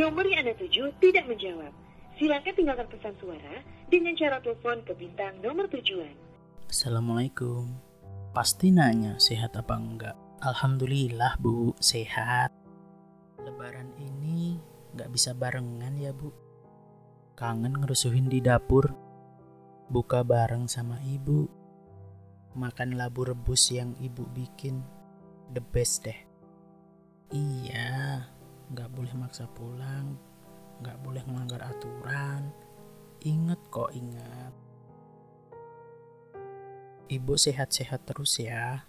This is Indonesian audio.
Nomor yang Anda tuju tidak menjawab. Silakan tinggalkan pesan suara dengan cara telepon ke bintang nomor tujuan. Assalamualaikum. Pasti nanya sehat apa enggak? Alhamdulillah bu, sehat. Lebaran ini nggak bisa barengan ya bu. Kangen ngerusuhin di dapur. Buka bareng sama ibu. Makan labu rebus yang ibu bikin. The best deh. Iya, boleh maksa pulang. Nggak boleh melanggar aturan. Ingat kok ingat. Ibu sehat-sehat terus ya.